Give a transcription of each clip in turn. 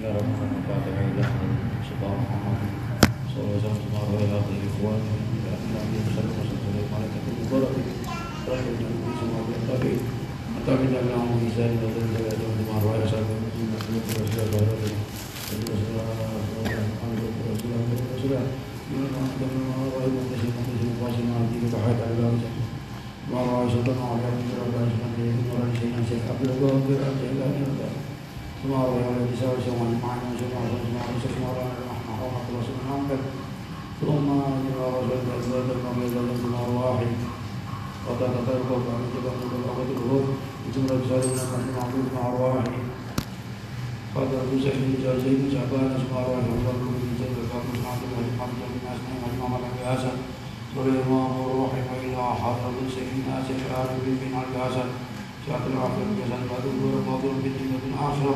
Bismillahirrahmanirrahim. Fatihah الله بن الله ثم رأى على لسان سوى معنا وسمع وسمع وسمع رأى الرحمة ورحمة الله سبحانه وتعالى ثم إلى رجل الأزواج المريض ثم أرواحي وتتطرق عن تبقى الأرض الغور بجملة رسالة من المعبود مع أرواحي قد أبوزح من زيد شعبان اسمع أرواح الله من زيد القبر الحمد لله الحمد لله من أسماء والإمام الحسن سليمان وروحي وإلى حضرة سيدنا سيد العالم بن الحسن سعد العافية الجسد بعد الدور الماضي في الدنيا الآخرة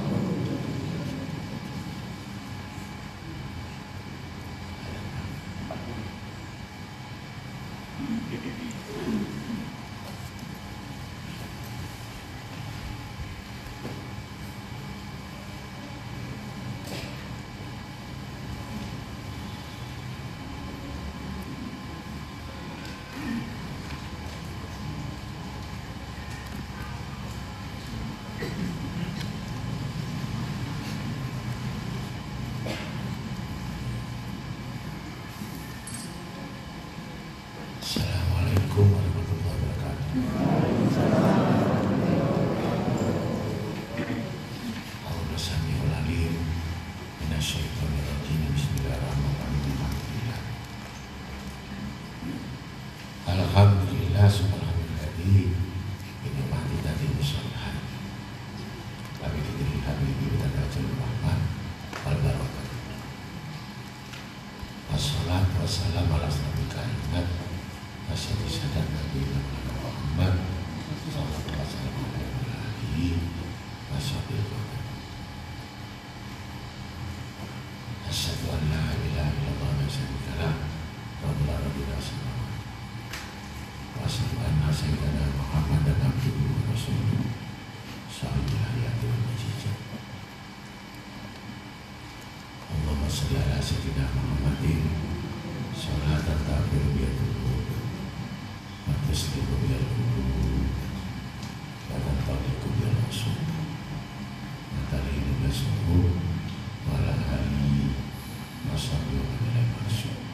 saudara sesudah menghormati sholat tetap berbiar dulu. Atas di berbiar dulu. Dalam pagi kubiar langsung matahari ini belas malah hari masa belum ada yang maksud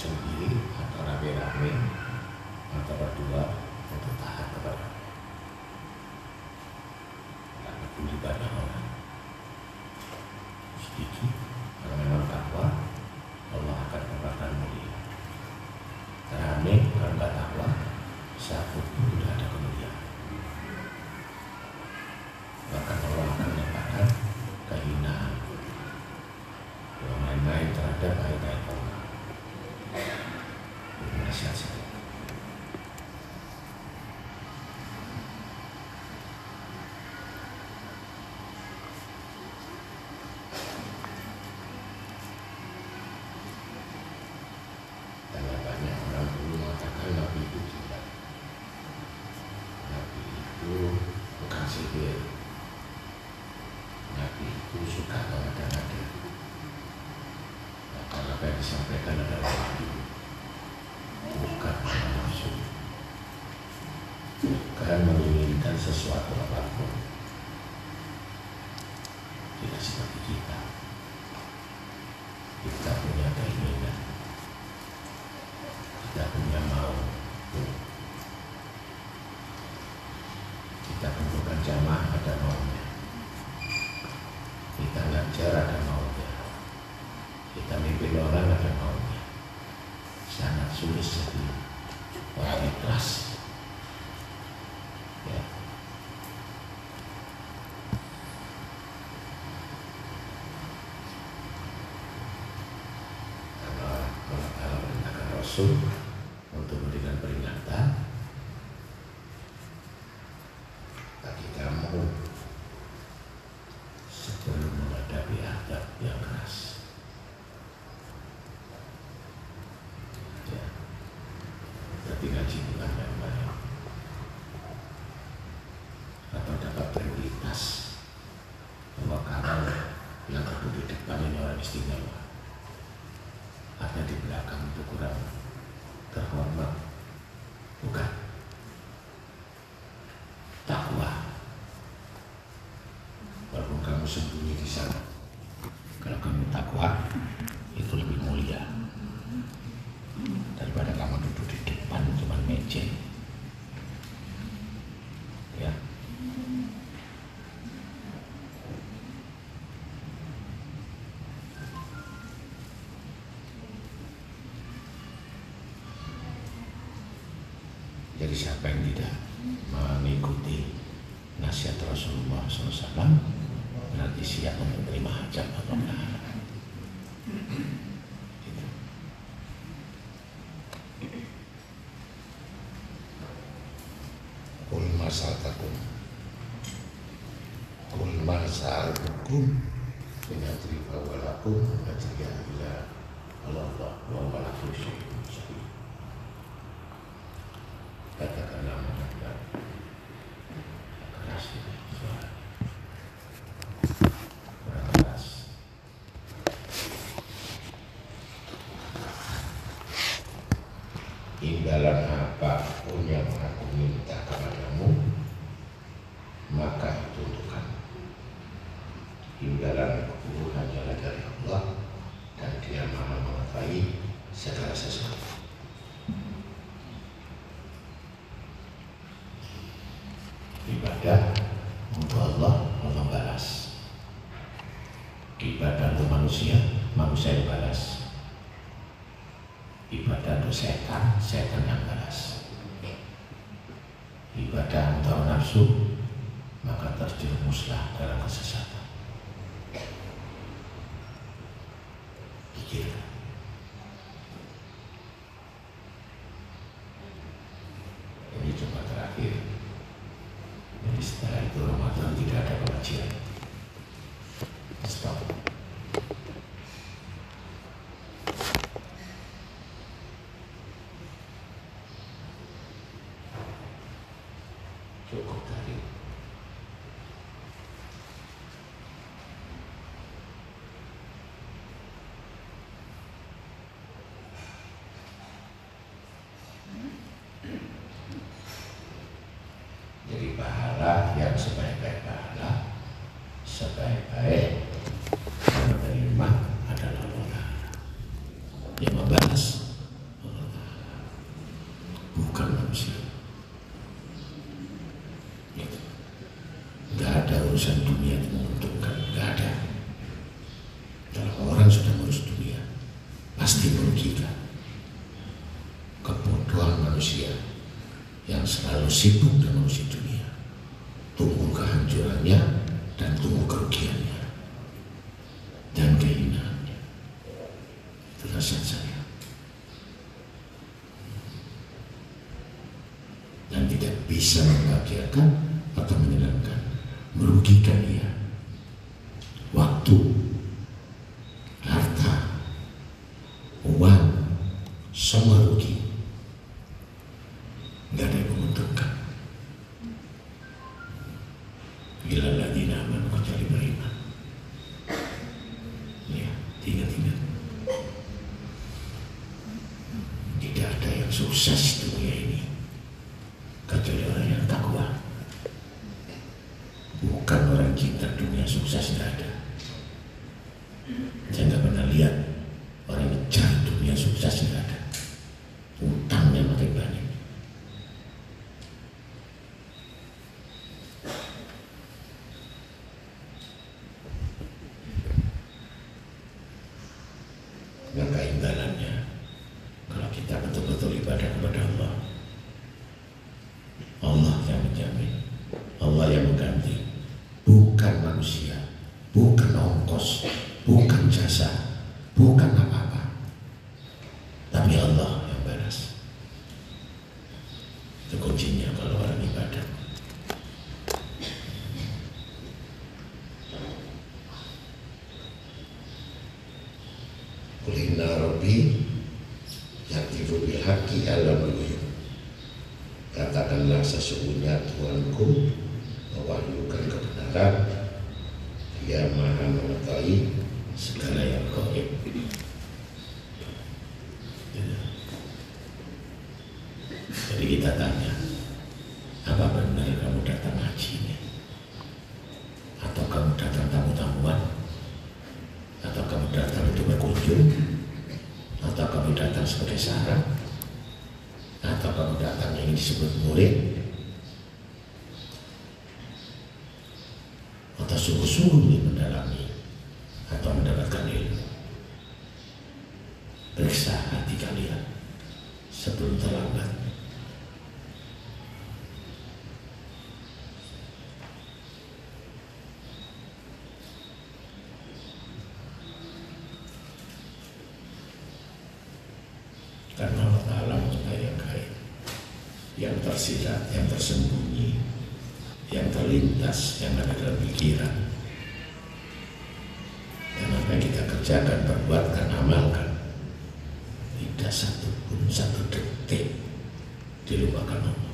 sendiri atau rame-rame atau berdua untuk taat kepada Allah. Karena budi pada orang sedikit kalau memang takwa Allah akan memberikan mulia. Rame kalau nggak takwa satu pun tidak ada kemuliaan. Bahkan Allah akan mendapatkan kehinaan. Kalau main-main terhadap ayat-ayat Allah. Ini nasihat saya. Karena banyak orang mengatakan Nabi itu gila. Nabi itu bukan sihir. Nabi itu suka mengada-ngada. Nah, apa yang disampaikan adalah wahyu. Bukan nafsu. Bukan menginginkan sesuatu apa pun. Tidak seperti. Kita punya keinginan kita punya mau kita kumpulkan jamaah ada maunya kita ngajar ada maunya kita mimpin orang ada maunya sangat sulit jadi orang ikhlas ya. Karena Rasul untuk memberikan peringatan bagi kamu sebelum menghadapi adab yang keras. Ya, berarti ngaji bukan yang baik atau dapat prioritas bahwa kamu yang duduk di depan ini orang istimewa ada di belakang itu kurang terhormat bukan takwa walaupun kamu sembunyi di sana kalau kamu takwa itu lebih mulia. Daripada kamu duduk di depan cuma meja ya. Jadi siapa yang tidak mengikuti nasihat Rasulullah SAW berarti siap menerima hajat Allah Ta'ala. Gitu. Kul masatakum Kul masa'alukum Binatri fawalakum Najriya ila Allah Wa walakum syai'un syai'un katakanlah Muhammad keras ini suara kurang keras imbalan apa pun yang aku minta kepadamu maka itu untuk kamu imbalan aku hanyalah dari Allah dan dia maha mengetahui segala sesuatu ibadah untuk Allah Allah balas ibadah untuk manusia manusia yang balas ibadah untuk setan setan yang balas ibadah untuk nafsu personal, lo siento. sucesso. 我敢来 hidup atau kamu datang sebagai syarat atau kamu datang ingin disebut murid? Atau sungguh-sungguh gitu? silat yang tersembunyi, yang terlintas, yang ada dalam pikiran. Dan apa yang kita kerjakan, perbuatkan, amalkan, tidak satu pun satu detik dilupakan Allah.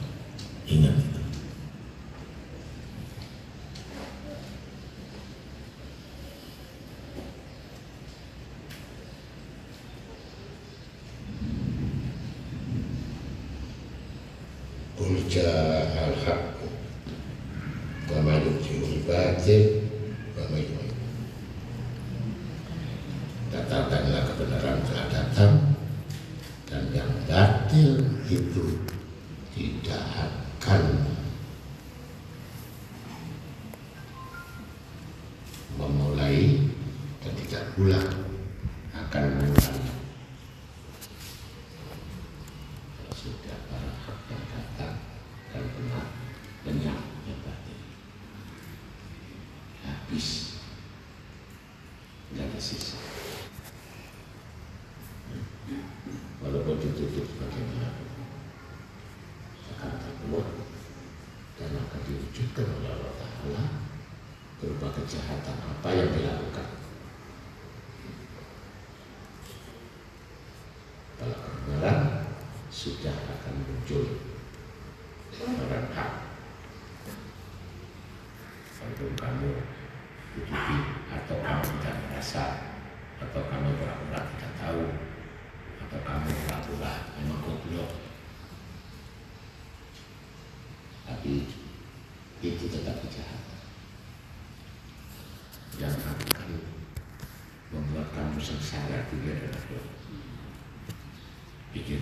memulai ketika bulan pulang Walaupun kamu tutupi atau kamu tidak merasa atau kamu pura-pura tidak tahu atau kamu pura-pura memang goblok tapi itu tetap kejahatan yang akan membuat kamu sengsara dunia dan akhirat pikir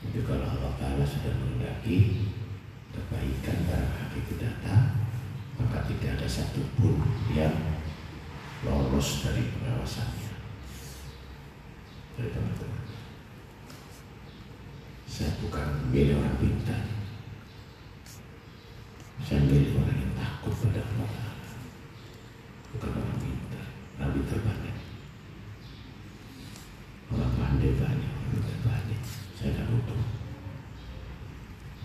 jadi kalau Allah Ta'ala sudah menghendaki kebaikan dalam hati itu datang maka tidak ada satupun yang lolos dari pengawasannya dari teman-teman milih orang pintar. Saya orang yang takut pada Allah bukan orang pintar orang pintar banyak orang pandai banyak orang pintar banyak. Saya tidak butuh.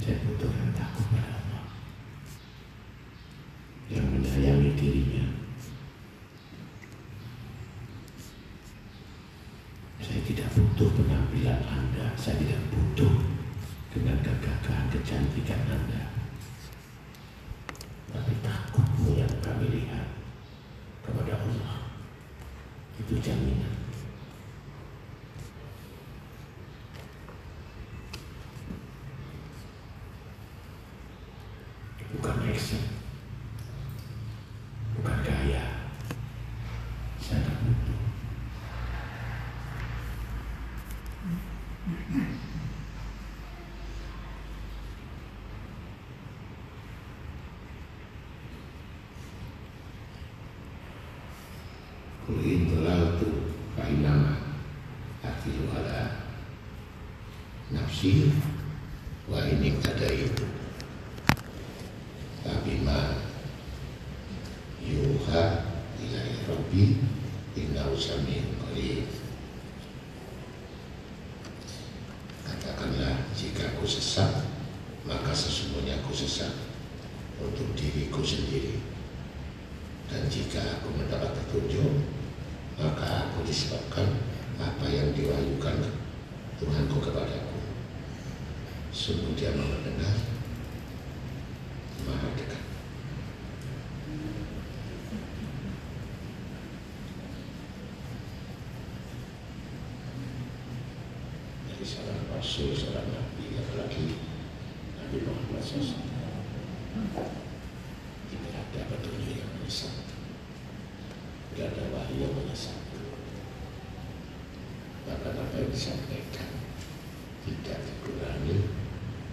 Saya butuh orang yang takut pada Allah. Yang menyayangi dirinya. Saya tidak butuh penampilan Anda. Saya tidak butuh kegagahan kecantikan Anda. Tapi takutmu yang kami lihat kepada Allah itu jaminan. Bukan action bukan gaya saya tak butuh Kulin tu fa'inama Akilu ala Nafsi Wa ini itu. Tapi ma Yuha Ilai Rabbi Inna usamin qarib Katakanlah jika aku sesat Maka sesungguhnya aku sesat Untuk diriku sendiri. Dan jika aku mendapat petunjuk Maka aku disebabkan Apa yang diwahyukan Tuhanku kepadaku Sungguh dia mendengar Maha dekat Jadi seorang Rasul, seorang Nabi Apalagi Nabi Muhammad SAW Tidak ada petunjuk yang menyesat Tidak ada wahyu yang menyesat Bahkan apa yang disampaikan Tidak dikurangi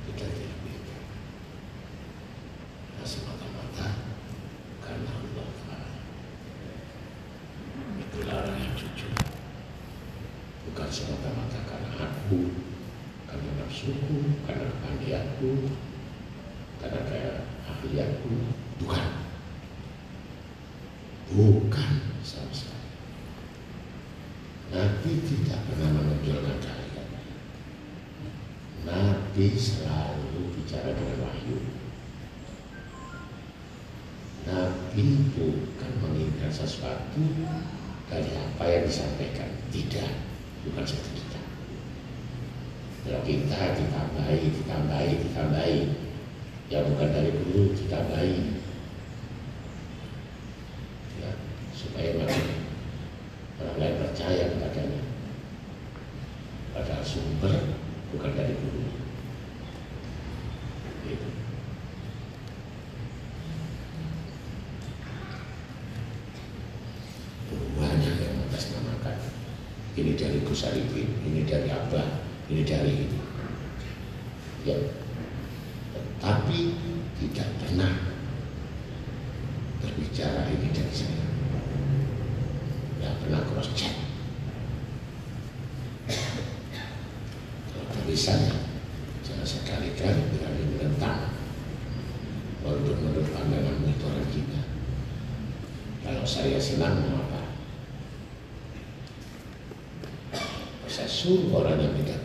Tidak dilebihkan Nah semata-mata Karena Allah Ta'ala Itulah orang yang jujur Bukan semata-mata karena aku Karena nafsuku Karena kepandianku Karena kayak ahlianku Bukan Bukan sama sekali Nabi tidak pernah menonjolkan kalian Nabi selalu bicara dengan wahyu. Nabi bukan menginginkan sesuatu dari apa yang disampaikan. Tidak, bukan seperti kita Kalau kita ditambahi, ditambahi, ditambahi. Ya bukan dari guru, ditambahi ya, Supaya makin orang lain percaya kepadanya Padahal sumber bukan dari guru Gitu. banyak yang mengatasnamakan ini dari Gus Arifin, ini dari Abah, ini dari ini. Ya, tapi tidak pernah berbicara ini dari saya. Tidak pernah cross check. Saya, jangan sekali-kali berani menentang. Walaupun menurut pandanganmu itu orang kita. Kalau saya senang mau apa? Saya suruh orang yang kamu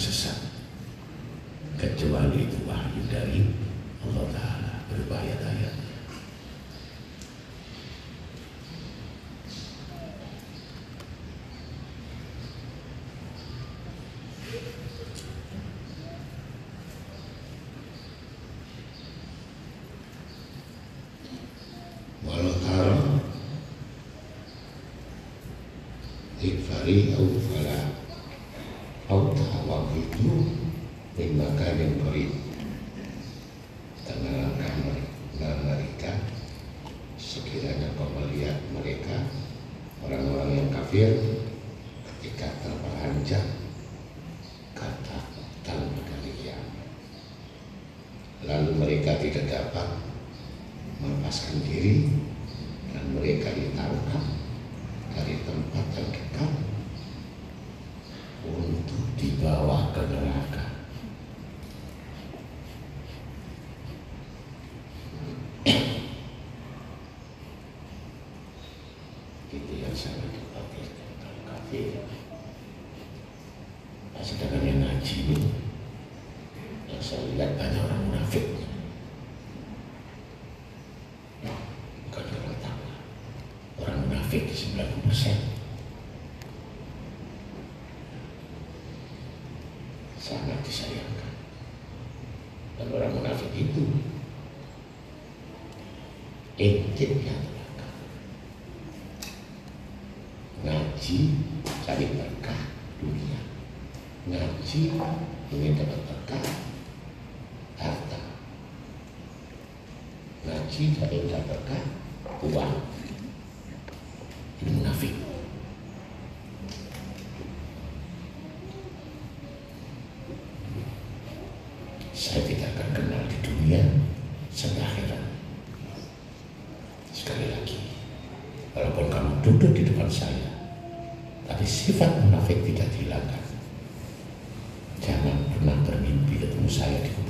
sesat. Kecuali itu wahyu dari Allah Ta'ala berbahaya-bahaya quarta-feira, dari 90 persen. Sangat disayangkan. Dan orang munafik itu, eh, walaupun kamu duduk di depan saya tapi sifat munafik tidak dihilangkan. Jangan pernah bermimpi ketemu saya di kubur.